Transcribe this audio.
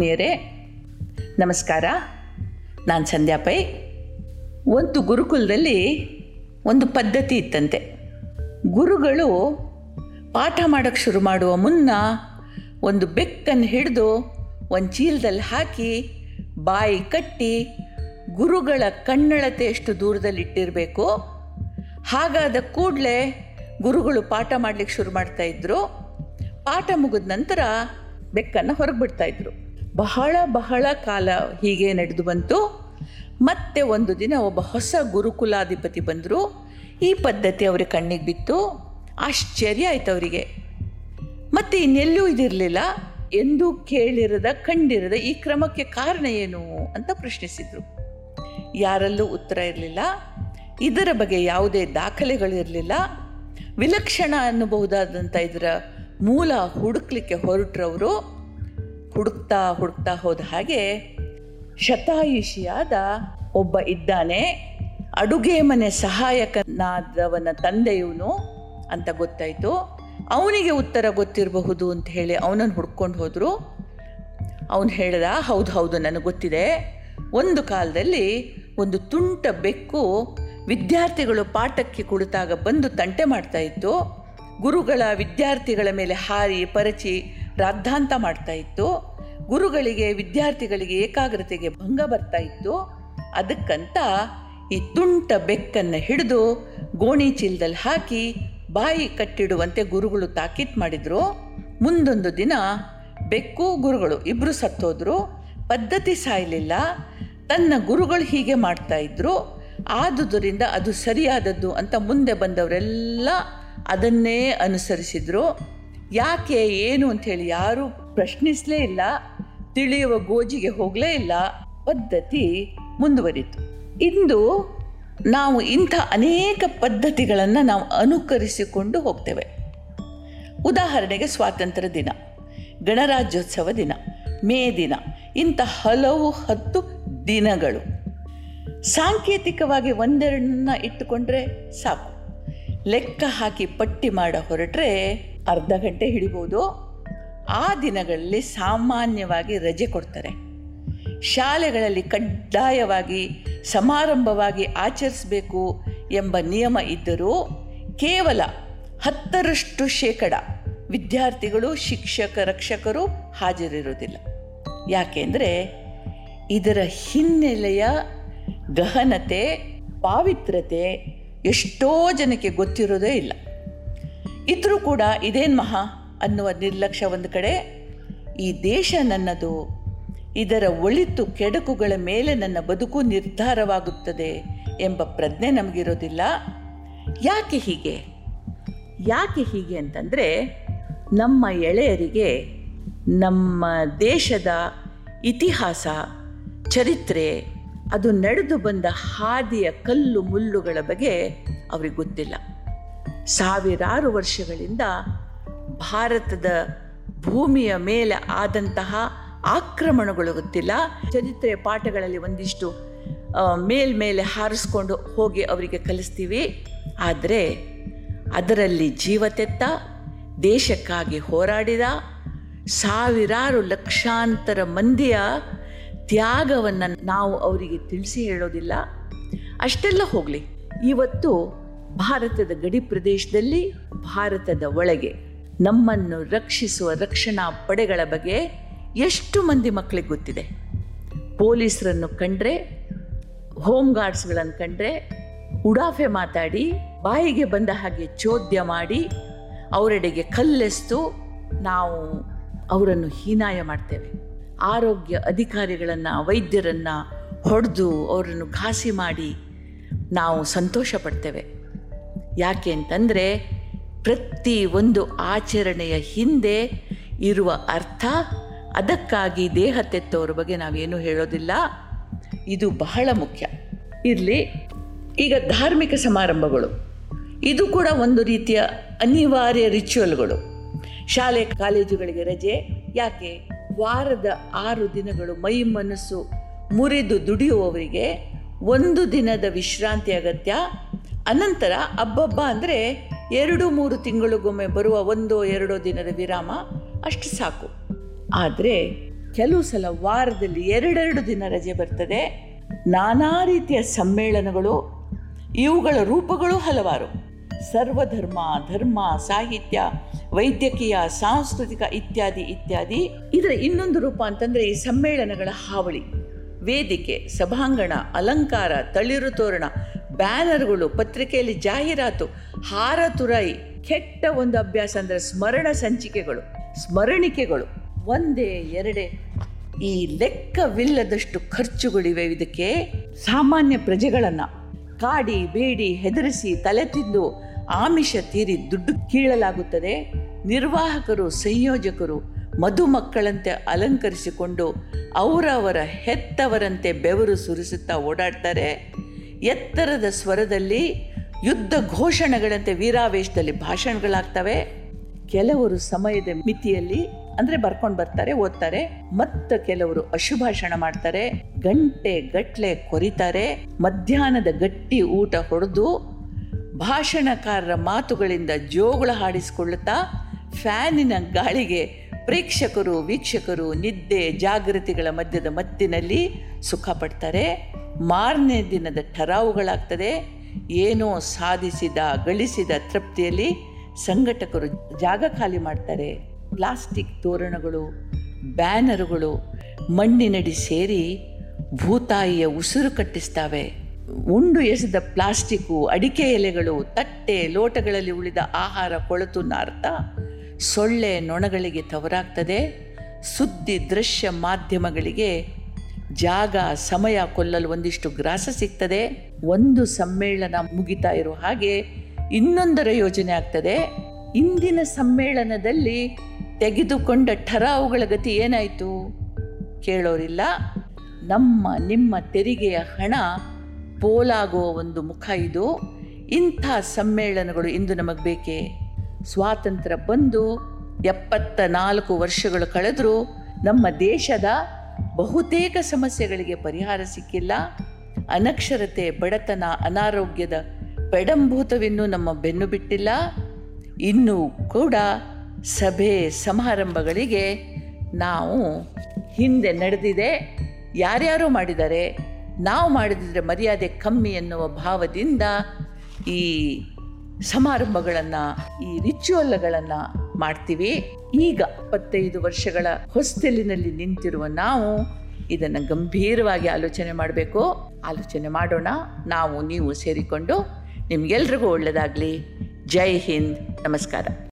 ಆತ್ಮೀಯರೇ, ನಮಸ್ಕಾರ. ನಾನು ಸಂಧ್ಯಾ ಪೈ. ಒಂದು ಗುರುಕುಲದಲ್ಲಿ ಒಂದು ಪದ್ಧತಿ ಇತ್ತಂತೆ. ಗುರುಗಳು ಪಾಠ ಮಾಡೋಕ್ಕೆ ಶುರು ಮಾಡುವ ಮುನ್ನ ಒಂದು ಬೆಕ್ಕನ್ನು ಹಿಡಿದು ಒಂದು ಚೀಲದಲ್ಲಿ ಹಾಕಿ ಬಾಯಿ ಕಟ್ಟಿ ಗುರುಗಳ ಕಣ್ಣಳತೆ ಎಷ್ಟು ದೂರದಲ್ಲಿ ಇಟ್ಟಿರಬೇಕು, ಹಾಗಾದ ಕೂಡಲೇ ಗುರುಗಳು ಪಾಠ ಮಾಡಲಿಕ್ಕೆ ಶುರು ಮಾಡ್ತಾಯಿದ್ರು ಪಾಠ ಮುಗಿದ ನಂತರ ಬೆಕ್ಕನ್ನು ಹೊರಗೆ ಬಿಡ್ತಾ ಇದ್ರು. ಬಹಳ ಬಹಳ ಕಾಲ ಹೀಗೆ ನಡೆದು ಬಂತು. ಮತ್ತೆ ಒಂದು ದಿನ ಒಬ್ಬ ಹೊಸ ಗುರುಕುಲಾಧಿಪತಿ ಬಂದರು. ಈ ಪದ್ಧತಿ ಅವರ ಕಣ್ಣಿಗೆ ಬಿತ್ತು. ಆಶ್ಚರ್ಯ ಆಯ್ತು ಅವರಿಗೆ. ಮತ್ತೆ ಇನ್ನೆಲ್ಲೂ ಇದಿರಲಿಲ್ಲ. ಎಂದೂ ಕೇಳಿರದ, ಕಂಡಿರದ ಈ ಕ್ರಮಕ್ಕೆ ಕಾರಣ ಏನು ಅಂತ ಪ್ರಶ್ನಿಸಿದರು. ಯಾರಲ್ಲೂ ಉತ್ತರ ಇರಲಿಲ್ಲ. ಇದರ ಬಗ್ಗೆ ಯಾವುದೇ ದಾಖಲೆಗಳಿರಲಿಲ್ಲ ವಿಲಕ್ಷಣ ಅನ್ನಬಹುದಾದಂಥ ಇದರ ಮೂಲ ಹುಡುಕ್ಲಿಕ್ಕೆ ಹೊರಟ್ರವರು. ಹುಡುಕ್ತಾ ಹುಡುಕ್ತಾ ಹೋದ ಹಾಗೆ ಶತಾಯುಷಿಯಾದ ಒಬ್ಬ ಇದ್ದಾನೆ. ಅಡುಗೆ ಮನೆ ಸಹಾಯಕನಾದವನ ತಂದೆಯವನು ಅಂತ ಗೊತ್ತಾಯಿತು. ಅವನಿಗೆ ಉತ್ತರ ಗೊತ್ತಿರಬಹುದು ಅಂತ ಹೇಳಿ ಅವನನ್ನು ಹುಡ್ಕೊಂಡು ಹೋದರು. ಅವನು ಹೇಳ್ದ, ಹೌದು ಹೌದು, ನನಗೆ ಗೊತ್ತಿದೆ. ಒಂದು ಕಾಲದಲ್ಲಿ ಒಂದು ತುಂಟ ಬೆಕ್ಕು ವಿದ್ಯಾರ್ಥಿಗಳು ಪಾಠಕ್ಕೆ ಕುಳಿತಾಗ ಬಂದು ತಂಟೆ ಮಾಡ್ತಾ ಇತ್ತು. ಗುರುಗಳ ವಿದ್ಯಾರ್ಥಿಗಳ ಮೇಲೆ ಹಾರಿ, ಪರಚಿ ರಾದ್ಧಾಂತ ಮಾಡ್ತಾ ಇತ್ತು. ಗುರುಗಳಿಗೆ, ವಿದ್ಯಾರ್ಥಿಗಳಿಗೆ ಏಕಾಗ್ರತೆಗೆ ಭಂಗ ಬರ್ತಾ ಇತ್ತು. ಅದಕ್ಕಂತ ಈ ತುಂಟ ಬೆಕ್ಕನ್ನು ಹಿಡಿದು ಗೋಣಿ ಚೀಲದಲ್ಲಿ ಹಾಕಿ ಬಾಯಿ ಕಟ್ಟಿಡುವಂತೆ ಗುರುಗಳು ತಾಕೀತ್ ಮಾಡಿದರು. ಮುಂದೊಂದು ದಿನ ಬೆಕ್ಕು ಗುರುಗಳು ಇಬ್ಬರು ಸತ್ತೋದ್ರು. ಪದ್ಧತಿ ಸಾಯಲಿಲ್ಲ. ತನ್ನ ಗುರುಗಳು ಹೀಗೆ ಮಾಡ್ತಾ ಇದ್ರು. ಆದುದರಿಂದ ಅದು ಸರಿಯಾದದ್ದು ಅಂತ ಮುಂದೆ ಬಂದವರೆಲ್ಲ ಅದನ್ನೇ ಅನುಸರಿಸಿದ್ರು. ಯಾಕೆ, ಏನು ಅಂಥೇಳಿ ಯಾರೂ ಪ್ರಶ್ನಿಸಲೇ ಇಲ್ಲ. ತಿಳಿಯುವ ಗೋಜಿಗೆ ಹೋಗಲೇ ಇಲ್ಲ. ಪದ್ಧತಿ ಮುಂದುವರಿತು. ಇಂದು ನಾವು ಇಂಥ ಅನೇಕ ಪದ್ಧತಿಗಳನ್ನು ನಾವು ಅನುಕರಿಸಿಕೊಂಡು ಹೋಗ್ತೇವೆ. ಉದಾಹರಣೆಗೆ ಸ್ವಾತಂತ್ರ್ಯ ದಿನ, ಗಣರಾಜ್ಯೋತ್ಸವ ದಿನ, ಮೇ ದಿನ, ಇಂಥ ಹಲವು ಹತ್ತು ದಿನಗಳು. ಸಾಂಕೇತಿಕವಾಗಿ ಒಂದೆರಡನ್ನ ಇಟ್ಟುಕೊಂಡ್ರೆ ಸಾಕು. ಲೆಕ್ಕ ಹಾಕಿ ಪಟ್ಟಿ ಮಾಡ ಹೊರಟ್ರೆ ಅರ್ಧ ಗಂಟೆ ಹಿಡಿಬೋದು. ಆ ದಿನಗಳಲ್ಲಿ ಸಾಮಾನ್ಯವಾಗಿ ರಜೆ ಕೊಡ್ತಾರೆ. ಶಾಲೆಗಳಲ್ಲಿ ಕಡ್ಡಾಯವಾಗಿ, ಸಮಾರಂಭವಾಗಿ ಆಚರಿಸಬೇಕು ಎಂಬ ನಿಯಮ ಇದ್ದರೂ ಕೇವಲ ಹತ್ತರಷ್ಟು ಶೇಕಡ ವಿದ್ಯಾರ್ಥಿಗಳು, ಶಿಕ್ಷಕ, ರಕ್ಷಕರು ಹಾಜರಿರುವುದಿಲ್ಲ. ಯಾಕೆಂದರೆ ಇದರ ಹಿನ್ನೆಲೆಯ ಗಹನತೆ ಪಾವಿತ್ರತೆ ಎಷ್ಟೋ ಜನಕ್ಕೆ ಗೊತ್ತಿರೋದೇ ಇಲ್ಲ. ಇದ್ರೂ ಕೂಡ ಇದೇನು ಮಹಾ? ಅನ್ನುವ ನಿರ್ಲಕ್ಷ್ಯ ಒಂದು ಕಡೆ, ಈ ದೇಶ ನನ್ನದು, ಇದರ ಒಳಿತು ಕೆಡಕುಗಳ ಮೇಲೆ ನನ್ನ ಬದುಕು ನಿರ್ಧಾರವಾಗುತ್ತದೆ ಎಂಬ ಪ್ರಜ್ಞೆ ನಮಗಿರೋದಿಲ್ಲ. ಯಾಕೆ ಹೀಗೆ? ಯಾಕೆ ಹೀಗೆ ಅಂತಂದರೆ, ನಮ್ಮ ಎಳೆಯರಿಗೆ ನಮ್ಮ ದೇಶದ ಇತಿಹಾಸ, ಚರಿತ್ರೆ, ಅದು ನಡೆದು ಬಂದ ಹಾದಿಯ ಕಲ್ಲು ಮುಳ್ಳುಗಳ ಬಗ್ಗೆ ಅವ್ರಿಗೆ ಗೊತ್ತಿಲ್ಲ. ಸಾವಿರಾರು ವರ್ಷಗಳಿಂದ ಭಾರತದ ಭೂಮಿಯ ಮೇಲೆ ಆದಂತಹ ಆಕ್ರಮಣಗಳು ಗೊತ್ತಿಲ್ಲ ಚರಿತ್ರೆಯ ಪಾಠಗಳಲ್ಲಿ ಒಂದಿಷ್ಟು ಮೇಲ್ಮೇಲೆ ಹಾರಿಸ್ಕೊಂಡು ಹೋಗಿ ಅವರಿಗೆ ಕಲಿಸ್ತೀವಿ. ಆದರೆ ಅದರಲ್ಲಿ ಜೀವತೆತ್ತ ದೇಶಕ್ಕಾಗಿ ಹೋರಾಡಿದ ಸಾವಿರಾರು ಲಕ್ಷಾಂತರ ಮಂದಿಯ ತ್ಯಾಗವನ್ನು ನಾವು ಅವರಿಗೆ ತಿಳಿಸಿ ಹೇಳೋದಿಲ್ಲ. ಅಷ್ಟೆಲ್ಲ ಹೋಗಲಿ. ಇವತ್ತು ಭಾರತದ ಗಡಿ ಪ್ರದೇಶದಲ್ಲಿ, ಭಾರತದ ಒಳಗೆ ನಮ್ಮನ್ನು ರಕ್ಷಿಸುವ ರಕ್ಷಣಾ ಪಡೆಗಳ ಬಗ್ಗೆ ಎಷ್ಟು ಮಂದಿ ಮಕ್ಕಳಿಗೆ ಗೊತ್ತಿದೆ? ಪೊಲೀಸರನ್ನು ಕಂಡ್ರೆ ಹೋಮ್ ಗಾರ್ಡ್ಸ್ಗಳನ್ನು ಕಂಡ್ರೆ, ಉಡಾಫೆ ಮಾತಾಡಿ, ಬಾಯಿಗೆ ಬಂದ ಹಾಗೆ ಚೋದ್ಯ ಮಾಡಿ, ಅವರೆಡೆಗೆ ಕಲ್ಲೆಸ್ತು ನಾವು ಅವರನ್ನು ಹೀನಾಯ ಮಾಡ್ತೇವೆ. ಆರೋಗ್ಯ ಅಧಿಕಾರಿಗಳನ್ನು, ವೈದ್ಯರನ್ನು ಹೊಡೆದು ಅವರನ್ನು ಘಾಸಿ ಮಾಡಿ ನಾವು ಸಂತೋಷ ಪಡ್ತೇವೆ. ಯಾಕೆ ಅಂತಂದರೆ ಪ್ರತಿ ಒಂದು ಆಚರಣೆಯ ಹಿಂದೆ ಇರುವ ಅರ್ಥ, ಅದಕ್ಕಾಗಿ ದೇಹ ತೆತ್ತವರ ಬಗ್ಗೆ ನಾವೇನು ಹೇಳೋದಿಲ್ಲ. ಇದು ಬಹಳ ಮುಖ್ಯ. ಇರಲಿ, ಈಗ ಧಾರ್ಮಿಕ ಸಮಾರಂಭಗಳು. ಇದು ಕೂಡ ಒಂದು ರೀತಿಯ ಅನಿವಾರ್ಯ ರಿಚುವಲ್ಗಳು. ಶಾಲೆ, ಕಾಲೇಜುಗಳಿಗೆ ರಜೆ, ಯಾಕೆ? ವಾರದ ಆರು ದಿನಗಳು ಮೈ ಮನಸ್ಸು ಮುರಿದು ದುಡಿಯುವವರಿಗೆ ಒಂದು ದಿನದ ವಿಶ್ರಾಂತಿ ಅಗತ್ಯ. ಅನಂತರ ಹಬ್ಬಬ್ಬ ಅಂದರೆ ಎರಡು ಮೂರು ತಿಂಗಳಿಗೊಮ್ಮೆ ಬರುವ ಒಂದೋ ಎರಡೋ ದಿನದ ವಿರಾಮ ಅಷ್ಟು ಸಾಕು. ಆದರೆ ಕೆಲವು ಸಲ ವಾರದಲ್ಲಿ ಎರಡೆರಡು ದಿನ ರಜೆ ಬರ್ತದೆ. ನಾನಾ ರೀತಿಯ ಸಮ್ಮೇಳನಗಳು, ಇವುಗಳ ರೂಪಗಳು ಹಲವಾರು. ಸರ್ವಧರ್ಮ, ಧರ್ಮ, ಸಾಹಿತ್ಯ, ವೈದ್ಯಕೀಯ, ಸಾಂಸ್ಕೃತಿಕ ಇತ್ಯಾದಿ ಇತ್ಯಾದಿ. ಇದರ ಇನ್ನೊಂದು ರೂಪ ಅಂತಂದರೆ ಈ ಸಮ್ಮೇಳನಗಳ ಹಾವಳಿ. ವೇದಿಕೆ, ಸಭಾಂಗಣ, ಅಲಂಕಾರ, ತಳಿರು ತೋರಣ ಬ್ಯಾನರ್ಗಳು, ಪತ್ರಿಕೆಯಲ್ಲಿ ಜಾಹೀರಾತು ಹಾರ ತುರಾಯಿ ಕೆಟ್ಟ ಒಂದು ಅಭ್ಯಾಸ ಅಂದರೆ ಸ್ಮರಣ ಸಂಚಿಕೆಗಳು, ಸ್ಮರಣಿಕೆಗಳು, ಒಂದೇ, ಎರಡೇ, ಈ ಲೆಕ್ಕವಿಲ್ಲದಷ್ಟು ಖರ್ಚುಗಳಿವೆ. ಇದಕ್ಕೆ ಸಾಮಾನ್ಯ ಪ್ರಜೆಗಳನ್ನು ಕಾಡಿ, ಬೇಡಿ, ಹೆದರಿಸಿ, ತಲೆ ತಿಂದು, ಆಮಿಷ ತೀರಿ ದುಡ್ಡು ಕೀಳಲಾಗುತ್ತದೆ. ನಿರ್ವಾಹಕರು, ಸಂಯೋಜಕರು ಮಧುಮಕ್ಕಳಂತೆ ಅಲಂಕರಿಸಿಕೊಂಡು ಅವರವರ ಹೆತ್ತವರಂತೆ ಬೆವರು ಸುರಿಸುತ್ತಾ ಓಡಾಡ್ತಾರೆ. ಎತ್ತರದ ಸ್ವರದಲ್ಲಿ ಯುದ್ಧ ಘೋಷಣೆಗಳಂತೆ ವೀರಾವೇಶದಲ್ಲಿ ಭಾಷಣಗಳಾಗ್ತವೆ. ಕೆಲವರು ಸಮಯದ ಮಿತಿಯಲ್ಲಿ ಅಂದರೆ ಬರ್ಕೊಂಡು ಬರ್ತಾರೆ, ಓದ್ತಾರೆ, ಮತ್ತು ಕೆಲವರು ಅಶುಭಾಷಣ ಮಾಡ್ತಾರೆ, ಗಂಟೆ ಗಟ್ಲೆ ಕೊರಿತಾರೆ, ಮಧ್ಯಾಹ್ನದ ಗಟ್ಟಿ ಊಟ ಹೊಡೆದು ಭಾಷಣಕಾರರ ಮಾತುಗಳಿಂದ ಜೋಗುಳ ಹಾಡಿಸಿಕೊಳ್ಳುತ್ತಾ ಫ್ಯಾನಿನ ಗಾಳಿಗೆ ಪ್ರೇಕ್ಷಕರು, ವೀಕ್ಷಕರು ನಿದ್ದೆ, ಜಾಗೃತಿಗಳ ಮಧ್ಯದ ಮತ್ತಿನಲ್ಲಿ ಸುಖ ಪಡ್ತಾರೆ ಮಾರನೇ ದಿನದ ಠರಾವುಗಳಾಗ್ತದೆ ಏನೋ ಸಾಧಿಸಿದ, ಗಳಿಸಿದ ತೃಪ್ತಿಯಲ್ಲಿ ಸಂಘಟಕರು ಜಾಗ ಖಾಲಿ ಮಾಡ್ತಾರೆ. ಪ್ಲಾಸ್ಟಿಕ್ ತೋರಣಗಳು, ಬ್ಯಾನರುಗಳು ಮಣ್ಣಿನಡಿ ಸೇರಿ ಭೂತಾಯಿಯ ಉಸಿರು ಕಟ್ಟಿಸ್ತವೆ. ಉಂಡು ಎಸೆದ ಪ್ಲಾಸ್ಟಿಕ್ಕು ಅಡಿಕೆ ಎಲೆಗಳು, ತಟ್ಟೆ, ಲೋಟಗಳಲ್ಲಿ ಉಳಿದ ಆಹಾರ ಕೊಳತು ನಾರ್ತ ಸೊಳ್ಳೆ ನೊಣಗಳಿಗೆ ತವರಾಗ್ತದೆ. ಸುದ್ದಿ ದೃಶ್ಯ ಮಾಧ್ಯಮಗಳಿಗೆ ಜಾಗ, ಸಮಯ ಕೊಲ್ಲಲು ಒಂದಿಷ್ಟು ಗ್ರಾಸ ಸಿಗ್ತದೆ. ಒಂದು ಸಮ್ಮೇಳನ ಮುಗಿತಾ ಇರೋ ಹಾಗೆ ಇನ್ನೊಂದರ ಯೋಜನೆ ಆಗ್ತದೆ. ಇಂದಿನ ಸಮ್ಮೇಳನದಲ್ಲಿ ತೆಗೆದುಕೊಂಡ ಠರಾವುಗಳ ಗತಿ ಏನಾಯಿತು? ಕೇಳೋರಿಲ್ಲ. ನಮ್ಮ, ನಿಮ್ಮ ತೆರಿಗೆಯ ಹಣ ಪೋಲಾಗುವ ಒಂದು ಮುಖ ಇದು. ಇಂಥ ಸಮ್ಮೇಳನಗಳು ಇಂದು ನಮಗೆ ಬೇಕೇ? ಸ್ವಾತಂತ್ರ್ಯ ಬಂದು ಎಪ್ಪತ್ತ ನಾಲ್ಕು ವರ್ಷಗಳು ಕಳೆದರೂ ನಮ್ಮ ದೇಶದ ಬಹುತೇಕ ಸಮಸ್ಯೆಗಳಿಗೆ ಪರಿಹಾರ ಸಿಕ್ಕಿಲ್ಲ. ಅನಕ್ಷರತೆ, ಬಡತನ, ಅನಾರೋಗ್ಯದ ಪೆಡಂಭೂತವಿನ್ನೂ ನಮ್ಮ ಬೆನ್ನು ಬಿಟ್ಟಿಲ್ಲ. ಇನ್ನೂ ಕೂಡ ಸಭೆ ಸಮಾರಂಭಗಳಿಗೆ ನಾವು ಹಿಂದೆ ನಡೆದಿದೆ. ಯಾರ್ಯಾರು ಮಾಡಿದ್ದಾರೆ ನಾವು ಮಾಡಿದ್ರೆ ಮರ್ಯಾದೆ ಕಮ್ಮಿ ಎನ್ನುವ ಭಾವದಿಂದ ಈ ಸಮಾರಂಭಗಳನ್ನು, ಈ ರಿಚುವಲ್ಗಳನ್ನು ಮಾಡ್ತೀವಿ. ಈಗ ಇಪ್ಪತ್ತೈದು ವರ್ಷಗಳ ಹೊಸ್ತೆಲಿನಲ್ಲಿ ನಿಂತಿರುವ ನಾವು ಇದನ್ನು ಗಂಭೀರವಾಗಿ ಆಲೋಚನೆ ಮಾಡಬೇಕು. ಆಲೋಚನೆ ಮಾಡೋಣ. ನಾವು ನೀವು ಸೇರಿಕೊಂಡು ನಿಮಗೆಲ್ರಿಗೂ ಒಳ್ಳೆಯದಾಗಲಿ ಜೈ ಹಿಂದ್. ನಮಸ್ಕಾರ.